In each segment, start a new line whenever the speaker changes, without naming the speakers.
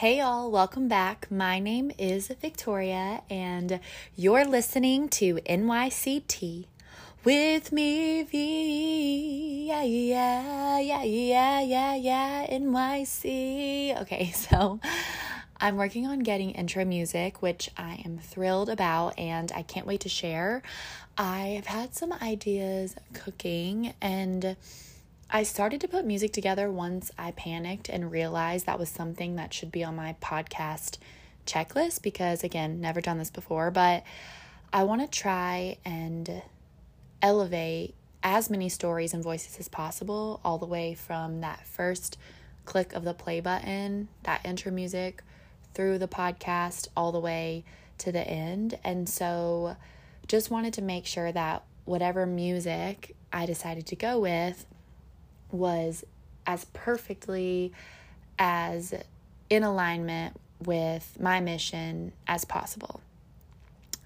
Hey, y'all, welcome back. My name is Victoria, and you're listening to NYCT with me, V. Yeah, yeah, yeah, yeah, yeah, yeah, NYC. Okay, so I'm working on getting intro music, which I am thrilled about, and I can't wait to share. I have had some ideas cooking and I started to put music together once I panicked and realized that was something that should be on my podcast checklist because, again, never done this before, but I want to try and elevate as many stories and voices as possible, all the way from that first click of the play button, that intro music, through the podcast, all the way to the end. And so, just wanted to make sure that whatever music I decided to go with was as perfectly as in alignment with my mission as possible.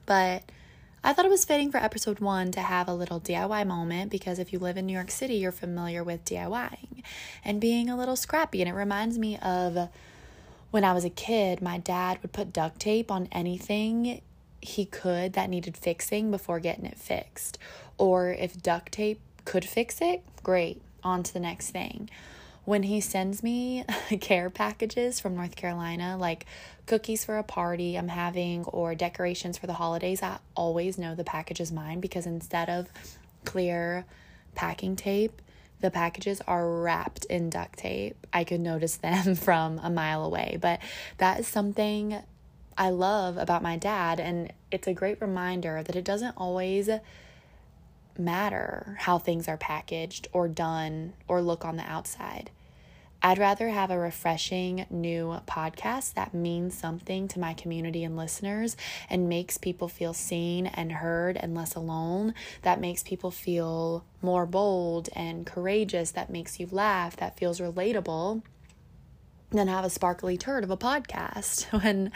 But I thought it was fitting for episode one to have a little DIY moment because if you live in New York City, you're familiar with DIYing and being a little scrappy. And it reminds me of when I was a kid, my dad would put duct tape on anything he could that needed fixing before getting it fixed. Or if duct tape could fix it, great on to the next thing. When he sends me care packages from North Carolina, like cookies for a party I'm having or decorations for the holidays, I always know the package is mine because instead of clear packing tape, the packages are wrapped in duct tape. I could notice them from a mile away, but that is something I love about my dad, and it's a great reminder that it doesn't always matter how things are packaged or done or look on the outside. I'd rather have a refreshing new podcast that means something to my community and listeners and makes people feel seen and heard and less alone, that makes people feel more bold and courageous, that makes you laugh, that feels relatable, than have a sparkly turd of a podcast when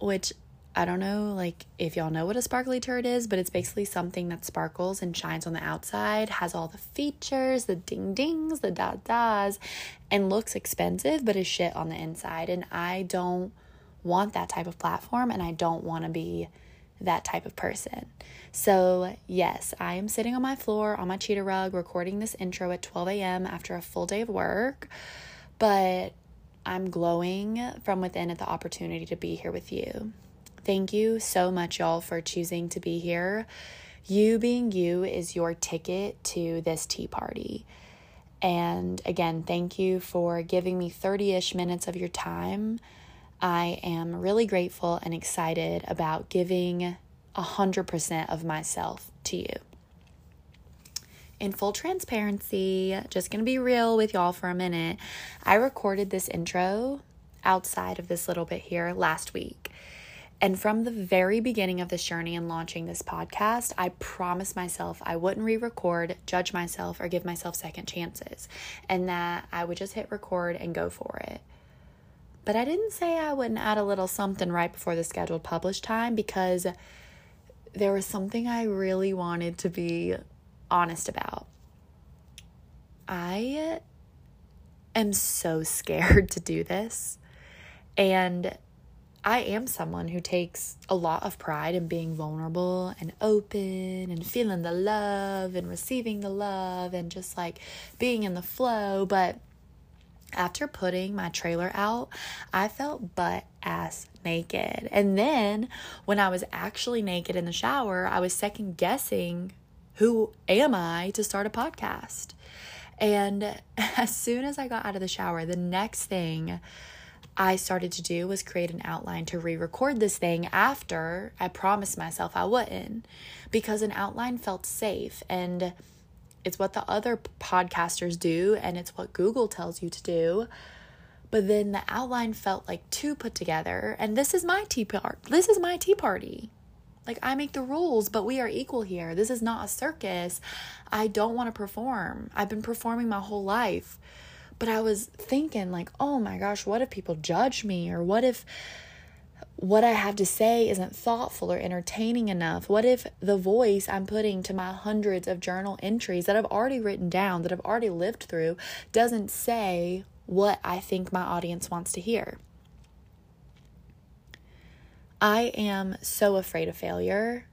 which I don't know, like if y'all know what a sparkly turd is, but it's basically something that sparkles and shines on the outside, has all the features, the ding dings, the da das, and looks expensive, but is shit on the inside. And I don't want that type of platform, and I don't want to be that type of person. So, yes, I am sitting on my floor on my cheetah rug recording this intro at 12 a.m. after a full day of work, but I'm glowing from within at the opportunity to be here with you. Thank you so much, y'all, for choosing to be here. You being you is your ticket to this tea party. And again, thank you for giving me 30 ish minutes of your time. I am really grateful and excited about giving 100% of myself to you. In full transparency, just gonna be real with y'all for a minute. I recorded this intro outside of this little bit here last week. And from the very beginning of this journey and launching this podcast, I promised myself I wouldn't re record, judge myself, or give myself second chances, and that I would just hit record and go for it. But I didn't say I wouldn't add a little something right before the scheduled publish time because there was something I really wanted to be honest about. I am so scared to do this. And I am someone who takes a lot of pride in being vulnerable and open and feeling the love and receiving the love and just like being in the flow. But after putting my trailer out, I felt butt ass naked. And then when I was actually naked in the shower, I was second guessing who am I to start a podcast? And as soon as I got out of the shower, the next thing I started to do was create an outline to re record this thing after I promised myself I wouldn't because an outline felt safe and it's what the other podcasters do and it's what Google tells you to do. But then the outline felt like too put together and this is my tea party. This is my tea party. Like I make the rules, but we are equal here. This is not a circus. I don't want to perform. I've been performing my whole life. But I was thinking, like, oh my gosh, what if people judge me? Or what if what I have to say isn't thoughtful or entertaining enough? What if the voice I'm putting to my hundreds of journal entries that I've already written down, that I've already lived through, doesn't say what I think my audience wants to hear? I am so afraid of failure,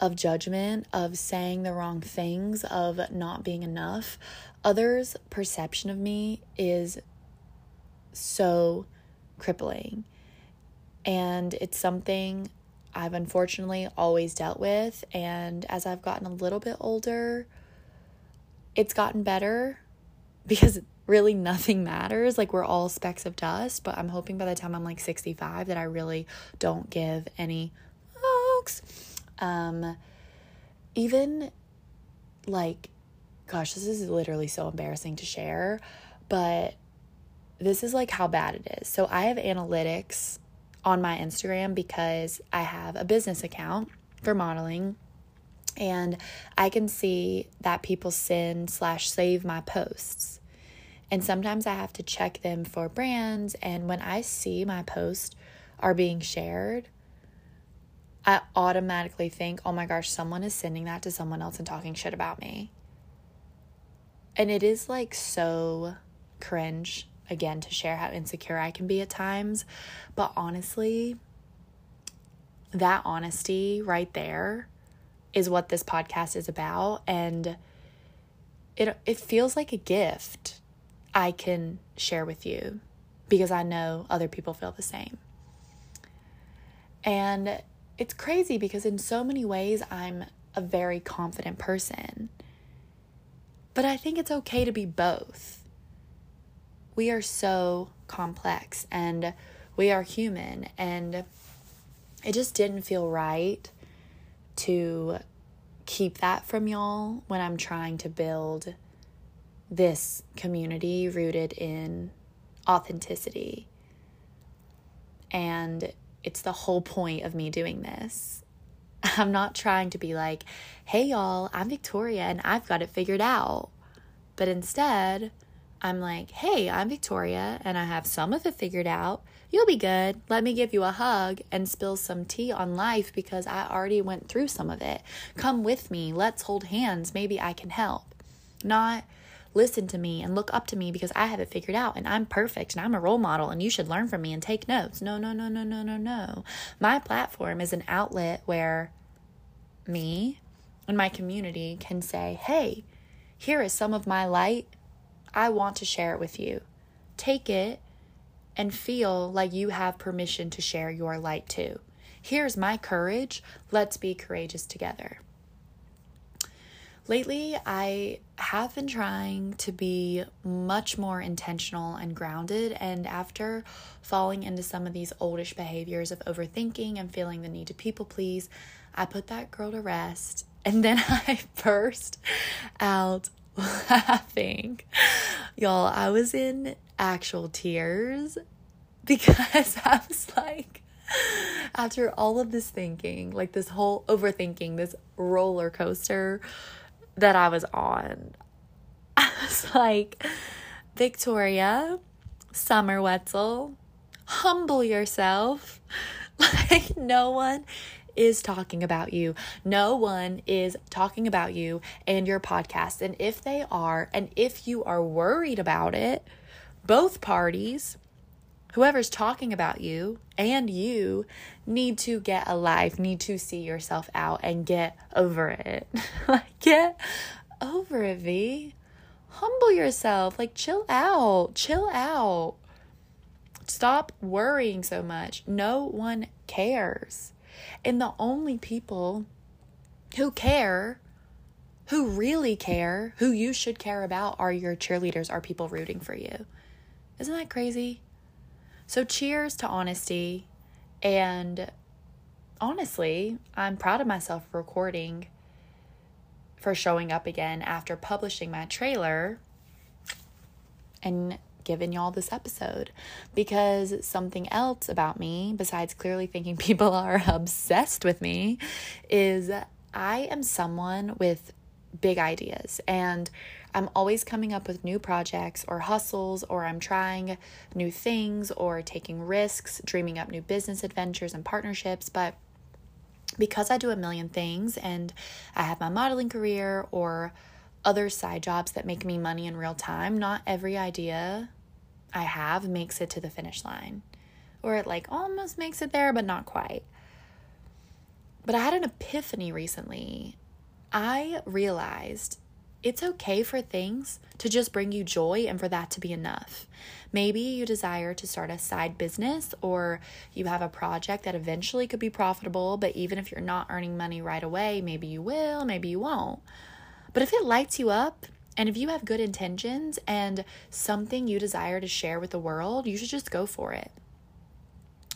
of judgment, of saying the wrong things, of not being enough. Others' perception of me is so crippling. And it's something I've unfortunately always dealt with. And as I've gotten a little bit older, it's gotten better because really nothing matters. Like we're all specks of dust, but I'm hoping by the time I'm like 65 that I really don't give any fucks. Um even like gosh, this is literally so embarrassing to share, but this is like how bad it is. So I have analytics on my Instagram because I have a business account for modeling and I can see that people send slash save my posts. And sometimes I have to check them for brands. And when I see my posts are being shared, I automatically think, oh my gosh, someone is sending that to someone else and talking shit about me. And it is like so cringe, again, to share how insecure I can be at times. But honestly, that honesty right there is what this podcast is about. And it, it feels like a gift I can share with you because I know other people feel the same. And it's crazy because in so many ways I'm a very confident person. But I think it's okay to be both. We are so complex and we are human, and it just didn't feel right to keep that from y'all when I'm trying to build this community rooted in authenticity. And it's the whole point of me doing this. I'm not trying to be like, hey, y'all, I'm Victoria and I've got it figured out. But instead, I'm like, hey, I'm Victoria and I have some of it figured out. You'll be good. Let me give you a hug and spill some tea on life because I already went through some of it. Come with me. Let's hold hands. Maybe I can help. Not listen to me and look up to me because I have it figured out and I'm perfect and I'm a role model and you should learn from me and take notes. No, no, no, no, no, no, no. My platform is an outlet where me and my community can say, hey, here is some of my light. I want to share it with you. Take it and feel like you have permission to share your light too. Here's my courage. Let's be courageous together. Lately, I have been trying to be much more intentional and grounded. And after falling into some of these oldish behaviors of overthinking and feeling the need to people please, I put that girl to rest. And then I burst out laughing. Y'all, I was in actual tears because I was like, after all of this thinking, like this whole overthinking, this roller coaster that I was on. I was like, Victoria, Summer Wetzel, humble yourself. Like, no one is talking about you. No one is talking about you and your podcast. And if they are, and if you are worried about it, both parties whoever's talking about you and you need to get a life, need to see yourself out and get over it. like, get over it, V. Humble yourself. Like, chill out. Chill out. Stop worrying so much. No one cares. And the only people who care, who really care, who you should care about are your cheerleaders, are people rooting for you. Isn't that crazy? So, cheers to honesty. And honestly, I'm proud of myself for recording, for showing up again after publishing my trailer and giving y'all this episode. Because something else about me, besides clearly thinking people are obsessed with me, is I am someone with big ideas. And I'm always coming up with new projects or hustles, or I'm trying new things or taking risks, dreaming up new business adventures and partnerships. But because I do a million things and I have my modeling career or other side jobs that make me money in real time, not every idea I have makes it to the finish line or it like almost makes it there, but not quite. But I had an epiphany recently. I realized it's okay for things to just bring you joy and for that to be enough. Maybe you desire to start a side business or you have a project that eventually could be profitable, but even if you're not earning money right away, maybe you will, maybe you won't. But if it lights you up and if you have good intentions and something you desire to share with the world, you should just go for it.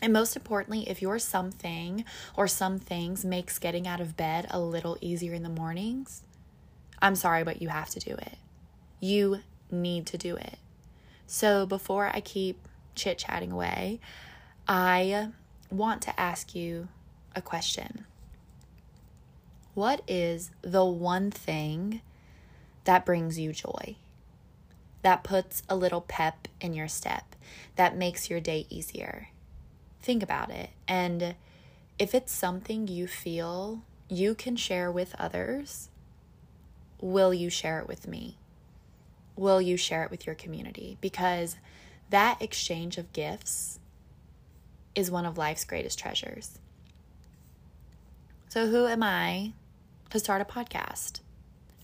And most importantly, if your something or some things makes getting out of bed a little easier in the mornings, I'm sorry, but you have to do it. You need to do it. So before I keep chit chatting away, I want to ask you a question. What is the one thing that brings you joy? That puts a little pep in your step, that makes your day easier. Think about it. And if it's something you feel you can share with others, will you share it with me? Will you share it with your community? Because that exchange of gifts is one of life's greatest treasures. So, who am I to start a podcast?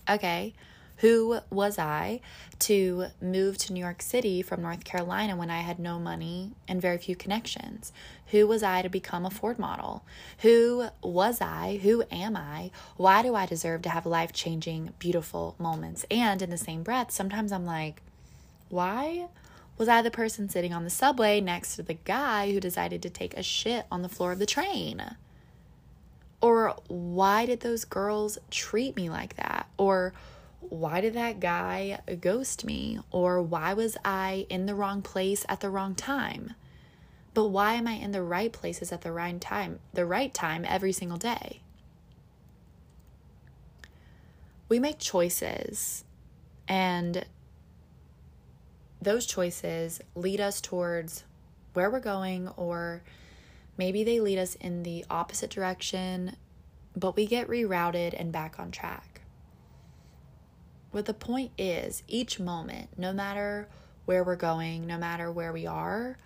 Okay, who was I to move to New York City from North Carolina when I had no money and very few connections? Who was I to become a Ford model? Who was I? Who am I? Why do I deserve to have life changing, beautiful moments? And in the same breath, sometimes I'm like, why was I the person sitting on the subway next to the guy who decided to take a shit on the floor of the train? Or why did those girls treat me like that? Or why did that guy ghost me? Or why was I in the wrong place at the wrong time? But why am I in the right places at the right time, the right time every single day? We make choices, and those choices lead us towards where we're going, or maybe they lead us in the opposite direction, but we get rerouted and back on track. But the point is, each moment, no matter where we're going, no matter where we are,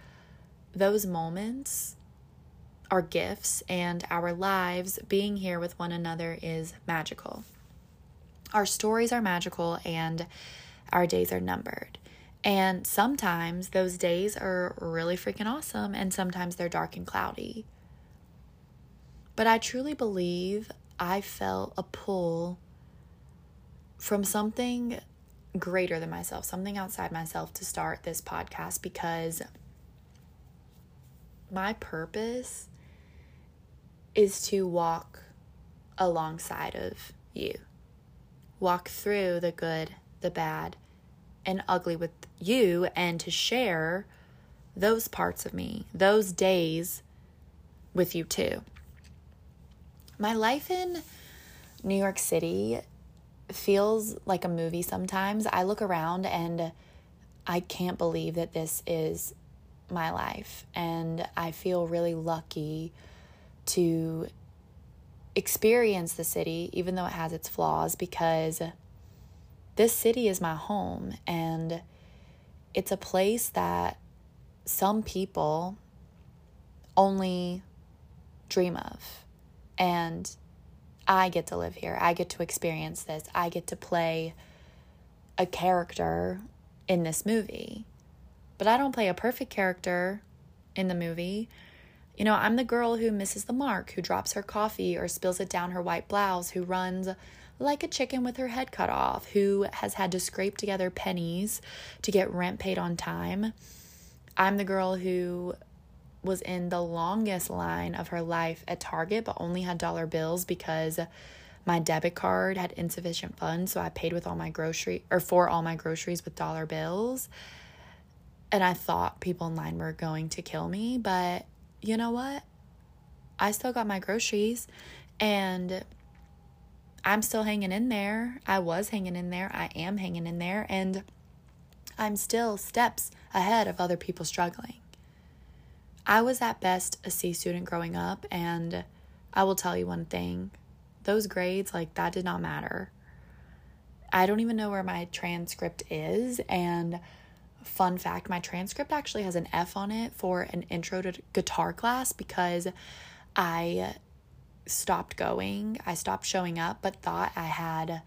those moments are gifts, and our lives being here with one another is magical. Our stories are magical, and our days are numbered. And sometimes those days are really freaking awesome, and sometimes they're dark and cloudy. But I truly believe I felt a pull from something greater than myself, something outside myself to start this podcast because my purpose is to walk alongside of you. Walk through the good, the bad, and ugly with you, and to share those parts of me, those days with you too. My life in New York City feels like a movie sometimes. I look around and I can't believe that this is my life. And I feel really lucky to experience the city, even though it has its flaws, because this city is my home and it's a place that some people only dream of. And I get to live here. I get to experience this. I get to play a character in this movie. But I don't play a perfect character in the movie. You know, I'm the girl who misses the mark, who drops her coffee or spills it down her white blouse, who runs like a chicken with her head cut off, who has had to scrape together pennies to get rent paid on time. I'm the girl who was in the longest line of her life at Target, but only had dollar bills because my debit card had insufficient funds. So I paid with all my grocery or for all my groceries with dollar bills. And I thought people in line were going to kill me, but you know what? I still got my groceries and I'm still hanging in there. I was hanging in there. I am hanging in there. And I'm still steps ahead of other people struggling. I was at best a C student growing up, and I will tell you one thing those grades, like, that did not matter. I don't even know where my transcript is, and fun fact my transcript actually has an F on it for an intro to guitar class because I stopped going. I stopped showing up, but thought I had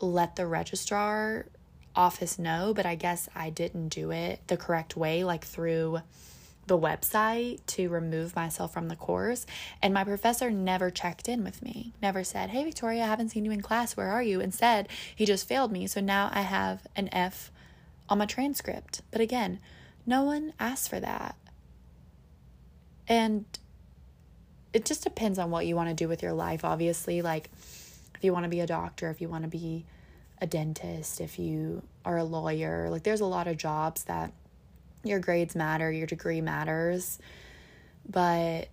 let the registrar office know, but I guess I didn't do it the correct way, like through the website to remove myself from the course. And my professor never checked in with me, never said, Hey, Victoria, I haven't seen you in class. Where are you? Instead, he just failed me. So now I have an F on my transcript. But again, no one asked for that. And it just depends on what you want to do with your life, obviously. Like, if you want to be a doctor, if you want to be a dentist, if you are a lawyer, like, there's a lot of jobs that your grades matter, your degree matters. But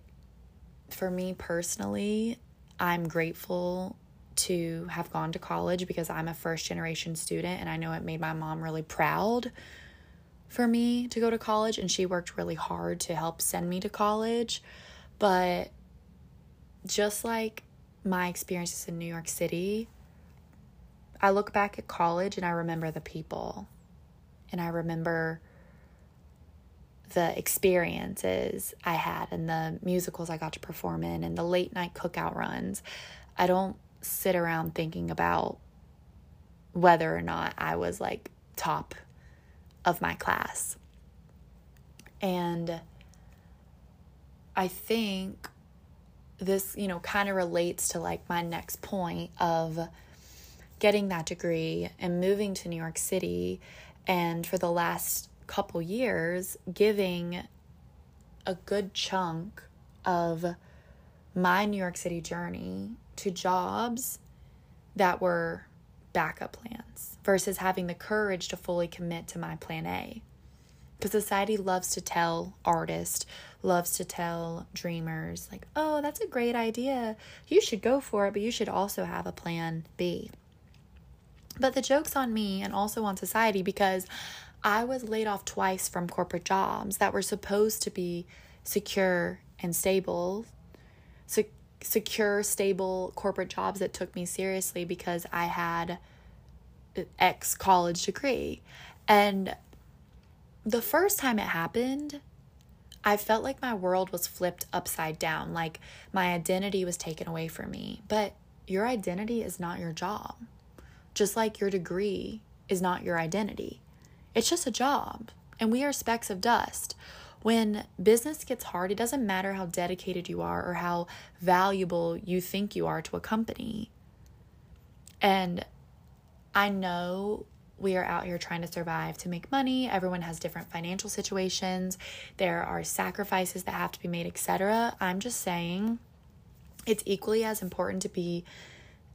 for me personally, I'm grateful to have gone to college because I'm a first generation student and I know it made my mom really proud for me to go to college and she worked really hard to help send me to college. But just like my experiences in New York City, I look back at college and I remember the people and I remember the experiences I had and the musicals I got to perform in and the late night cookout runs. I don't sit around thinking about whether or not I was like top of my class. And I think this, you know, kind of relates to like my next point of getting that degree and moving to New York City. And for the last couple years giving a good chunk of my New York City journey to jobs that were backup plans versus having the courage to fully commit to my plan A. Because society loves to tell artists, loves to tell dreamers, like, oh, that's a great idea. You should go for it, but you should also have a plan B. But the joke's on me and also on society because I was laid off twice from corporate jobs that were supposed to be secure and stable. Se- secure, stable corporate jobs that took me seriously because I had uh, X college degree. And the first time it happened, I felt like my world was flipped upside down, like my identity was taken away from me. But your identity is not your job, just like your degree is not your identity. It's just a job, and we are specks of dust. When business gets hard, it doesn't matter how dedicated you are or how valuable you think you are to a company. And I know we are out here trying to survive to make money. Everyone has different financial situations. There are sacrifices that have to be made, etc. I'm just saying it's equally as important to be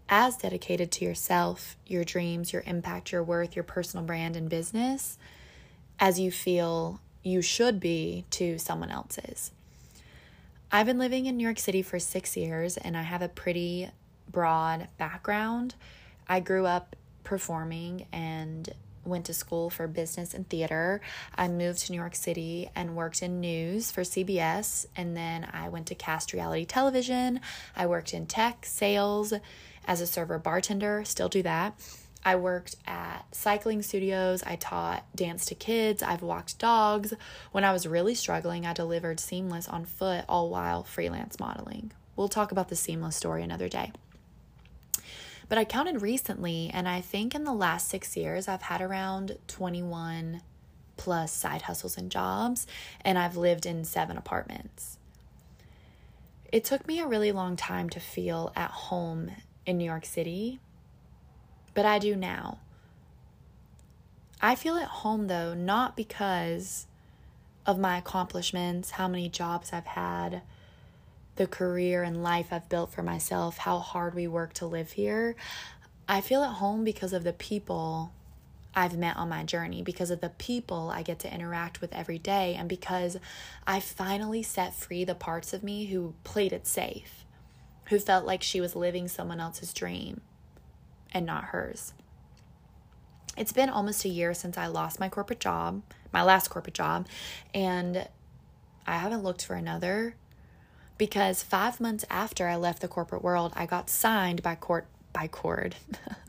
as dedicated to yourself, your dreams, your impact, your worth, your personal brand and business as you feel you should be to someone else's. I've been living in New York City for six years and I have a pretty broad background. I grew up performing and went to school for business and theater. I moved to New York City and worked in news for CBS. And then I went to cast reality television. I worked in tech, sales, as a server bartender, still do that. I worked at cycling studios. I taught dance to kids. I've walked dogs. When I was really struggling, I delivered Seamless on foot, all while freelance modeling. We'll talk about the Seamless story another day. But I counted recently, and I think in the last six years, I've had around 21 plus side hustles and jobs, and I've lived in seven apartments. It took me a really long time to feel at home in New York City, but I do now. I feel at home though, not because of my accomplishments, how many jobs I've had, the career and life I've built for myself, how hard we work to live here. I feel at home because of the people I've met on my journey, because of the people I get to interact with every day, and because I finally set free the parts of me who played it safe who felt like she was living someone else's dream and not hers. It's been almost a year since I lost my corporate job, my last corporate job, and I haven't looked for another because five months after I left the corporate world, I got signed by court by Cord,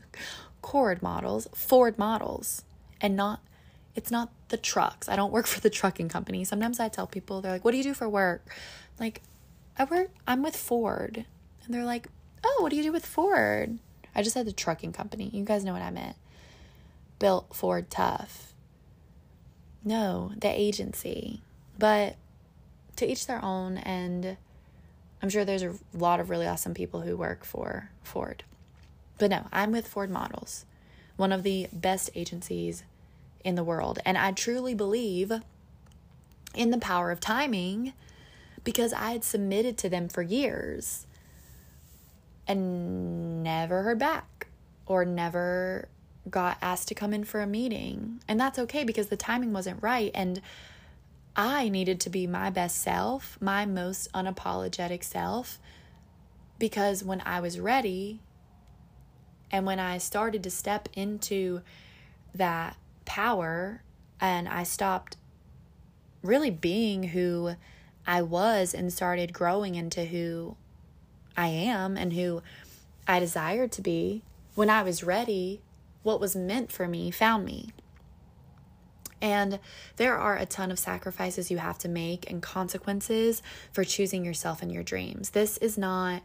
Cord models, Ford models, and not it's not the trucks. I don't work for the trucking company. Sometimes I tell people, they're like, what do you do for work? like, I work, I'm with Ford. And they're like, oh, what do you do with Ford? I just said the trucking company. You guys know what I meant. Built Ford Tough. No, the agency. But to each their own. And I'm sure there's a lot of really awesome people who work for Ford. But no, I'm with Ford Models, one of the best agencies in the world. And I truly believe in the power of timing because I had submitted to them for years and never heard back or never got asked to come in for a meeting. And that's okay because the timing wasn't right. And I needed to be my best self, my most unapologetic self, because when I was ready and when I started to step into that power and I stopped really being who I was and started growing into who I am and who I desired to be, when I was ready, what was meant for me found me. And there are a ton of sacrifices you have to make and consequences for choosing yourself and your dreams. This is not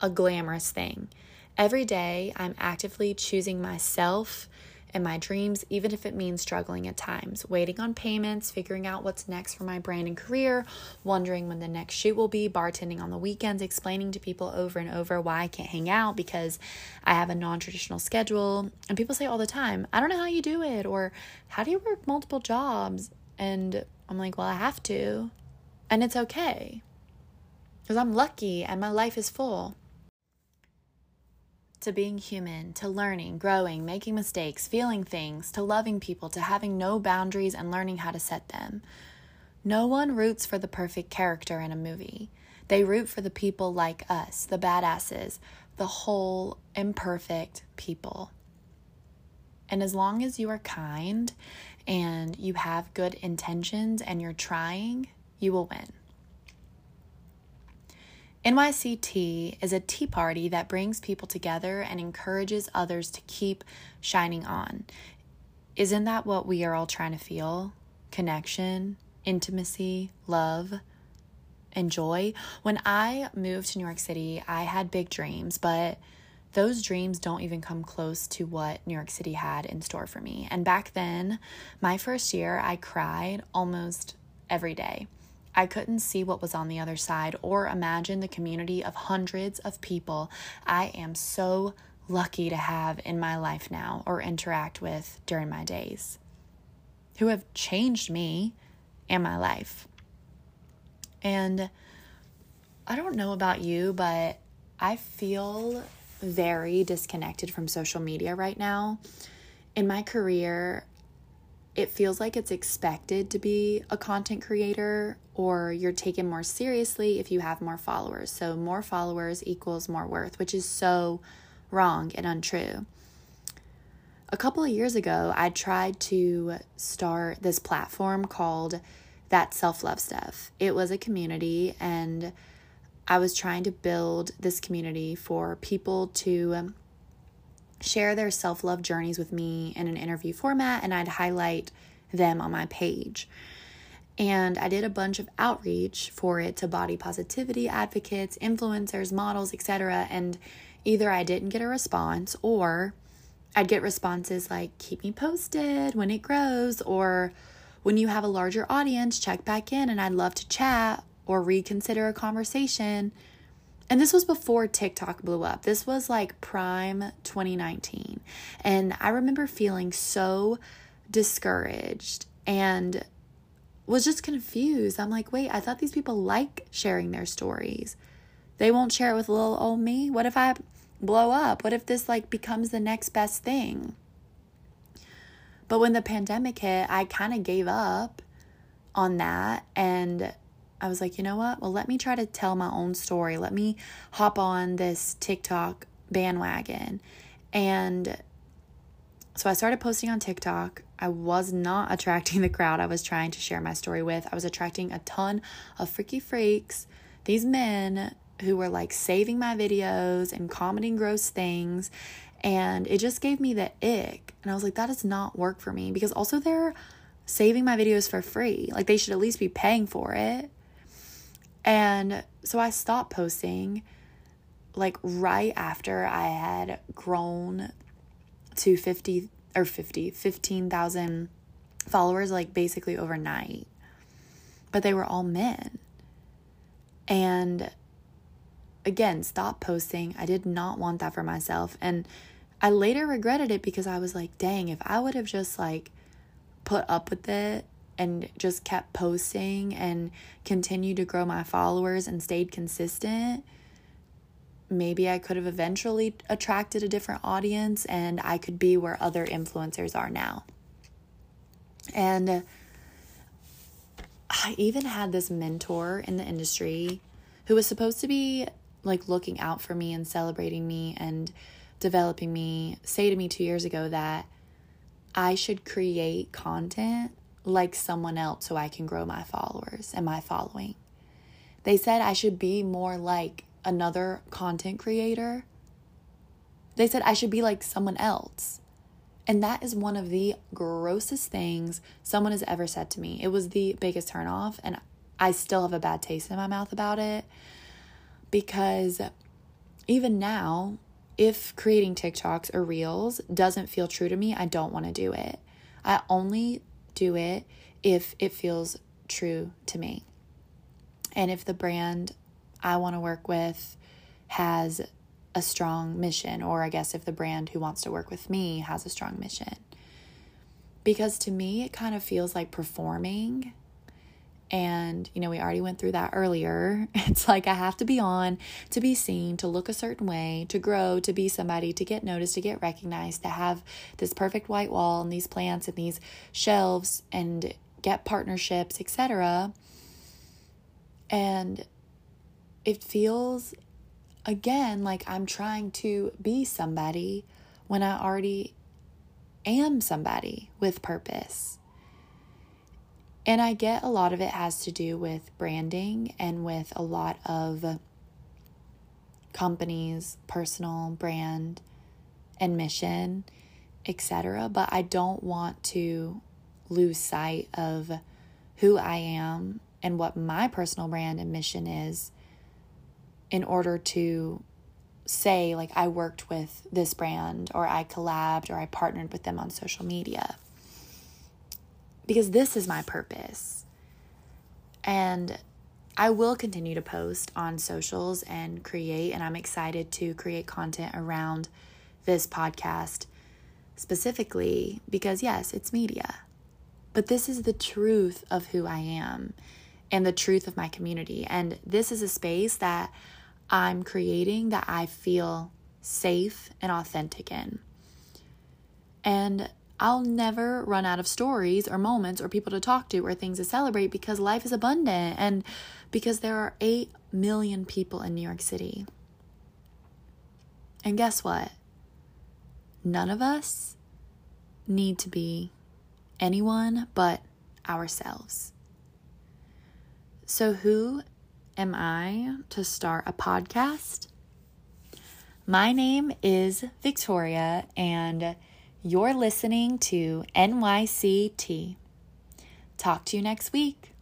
a glamorous thing. Every day, I'm actively choosing myself and my dreams, even if it means struggling at times, waiting on payments, figuring out what's next for my brand and career, wondering when the next shoot will be, bartending on the weekends, explaining to people over and over why I can't hang out because I have a non traditional schedule. And people say all the time, I don't know how you do it, or how do you work multiple jobs? And I'm like, well, I have to. And it's okay because I'm lucky and my life is full to being human, to learning, growing, making mistakes, feeling things, to loving people, to having no boundaries and learning how to set them. No one roots for the perfect character in a movie. They root for the people like us, the badasses, the whole imperfect people. And as long as you are kind and you have good intentions and you're trying, you will win. NYCT is a tea party that brings people together and encourages others to keep shining on. Isn't that what we are all trying to feel? Connection, intimacy, love, and joy. When I moved to New York City, I had big dreams, but those dreams don't even come close to what New York City had in store for me. And back then, my first year, I cried almost every day. I couldn't see what was on the other side or imagine the community of hundreds of people I am so lucky to have in my life now or interact with during my days who have changed me and my life. And I don't know about you, but I feel very disconnected from social media right now. In my career, it feels like it's expected to be a content creator or you're taken more seriously if you have more followers. So, more followers equals more worth, which is so wrong and untrue. A couple of years ago, I tried to start this platform called That Self Love Stuff. It was a community, and I was trying to build this community for people to share their self love journeys with me in an interview format, and I'd highlight them on my page. And I did a bunch of outreach for it to body positivity advocates, influencers, models, etc. And either I didn't get a response or I'd get responses like, keep me posted when it grows, or when you have a larger audience, check back in and I'd love to chat or reconsider a conversation. And this was before TikTok blew up. This was like prime 2019. And I remember feeling so discouraged and was just confused. I'm like, wait, I thought these people like sharing their stories. They won't share it with little old me. What if I blow up? What if this like becomes the next best thing? But when the pandemic hit, I kind of gave up on that and I was like, you know what? Well, let me try to tell my own story. Let me hop on this TikTok bandwagon. And so I started posting on TikTok. I was not attracting the crowd I was trying to share my story with. I was attracting a ton of freaky freaks, these men who were like saving my videos and commenting gross things. And it just gave me the ick. And I was like, that does not work for me because also they're saving my videos for free. Like they should at least be paying for it. And so I stopped posting like right after I had grown to 50 or 50, 15,000 followers, like basically overnight. But they were all men. And again, stop posting. I did not want that for myself. And I later regretted it because I was like, dang, if I would have just like put up with it and just kept posting and continued to grow my followers and stayed consistent, maybe I could have eventually attracted a different audience and I could be where other influencers are now. And I even had this mentor in the industry who was supposed to be like looking out for me and celebrating me and developing me say to me 2 years ago that I should create content like someone else so I can grow my followers and my following. They said I should be more like another content creator. They said I should be like someone else. And that is one of the grossest things someone has ever said to me. It was the biggest turnoff, and I still have a bad taste in my mouth about it because even now, if creating TikToks or Reels doesn't feel true to me, I don't want to do it. I only do it if it feels true to me. And if the brand I want to work with has a strong mission, or I guess if the brand who wants to work with me has a strong mission. Because to me, it kind of feels like performing. And, you know, we already went through that earlier. It's like I have to be on to be seen, to look a certain way, to grow, to be somebody, to get noticed, to get recognized, to have this perfect white wall and these plants and these shelves and get partnerships, etc. And it feels again like I'm trying to be somebody when I already am somebody with purpose. And I get a lot of it has to do with branding and with a lot of companies, personal brand and mission, etc. But I don't want to lose sight of who I am and what my personal brand and mission is in order to say, like, I worked with this brand or I collabed or I partnered with them on social media. Because this is my purpose. And I will continue to post on socials and create, and I'm excited to create content around this podcast specifically because, yes, it's media. But this is the truth of who I am and the truth of my community. And this is a space that I'm creating that I feel safe and authentic in. And I'll never run out of stories or moments or people to talk to or things to celebrate because life is abundant and because there are 8 million people in New York City. And guess what? None of us need to be anyone but ourselves. So, who am I to start a podcast? My name is Victoria, and you're listening to NYCT. Talk to you next week.